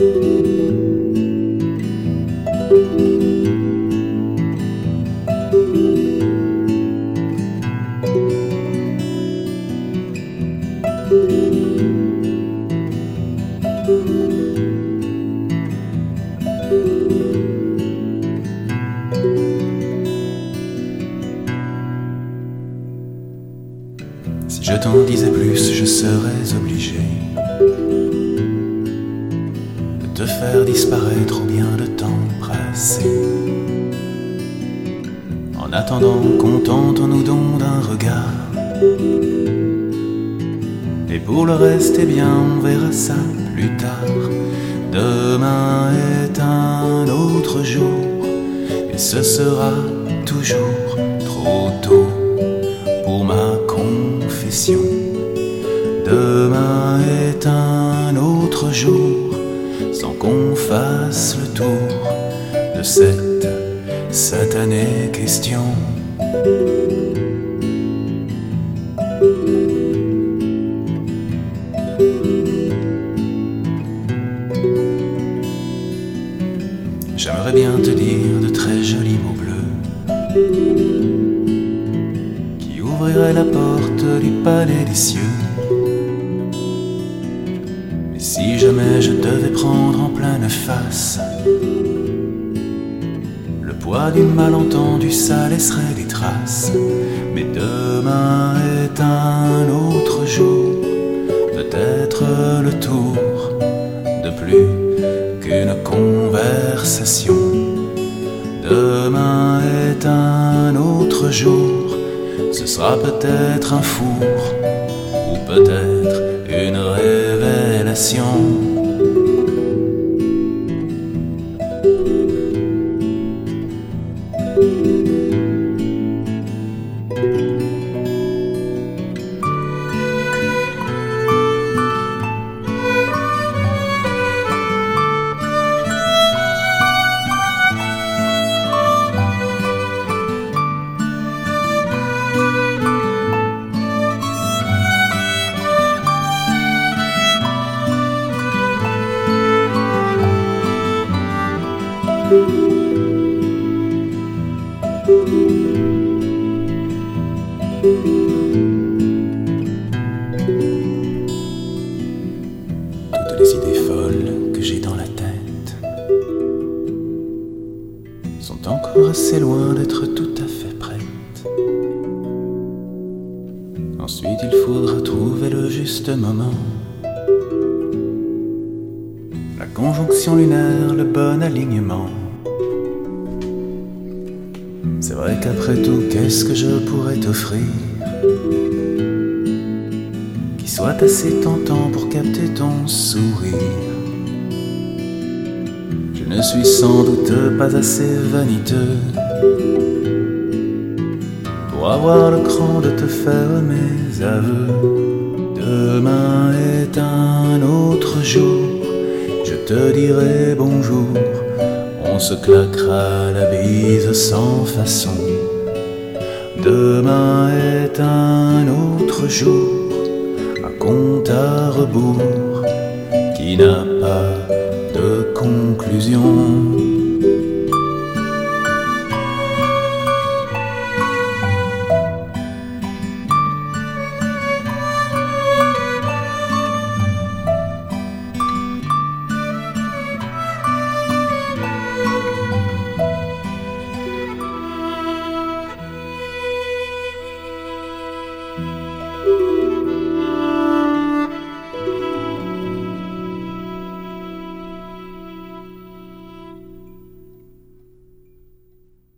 Si je t'en disais plus, je serais obligé te faire disparaître ou bien de t'embrasser. En attendant, contentons-nous d'un regard. Et pour le reste, eh bien, on verra ça plus tard. Demain est un autre jour, et ce sera toujours trop tôt pour ma confession. Demain est un autre jour, qu'on fasse le tour de cette satanée question. J'aimerais bien te dire de très jolis mots bleus qui ouvriraient la porte du palais des cieux. Jamais je devais prendre en pleine face le poids du malentendu, ça laisserait des traces. Mais demain est un autre jour, peut-être le tour de plus qu'une conversation. Demain est un autre jour, ce sera peut-être un four ou peut-être une révélation nation. Toutes les idées folles que j'ai dans la tête sont encore assez loin d'être tout à fait prêtes. Ensuite, il faudra trouver le juste moment. La conjonction lunaire, le bon alignement. C'est vrai qu'après tout, qu'est-ce que je pourrais t'offrir qui soit assez tentant pour capter ton sourire Je ne suis sans doute pas assez vaniteux pour avoir le cran de te faire mes aveux. Demain est un autre jour, je te dirai bonjour. Se claquera la bise sans façon. Demain est un autre jour, un compte à rebours qui n'a pas de conclusion.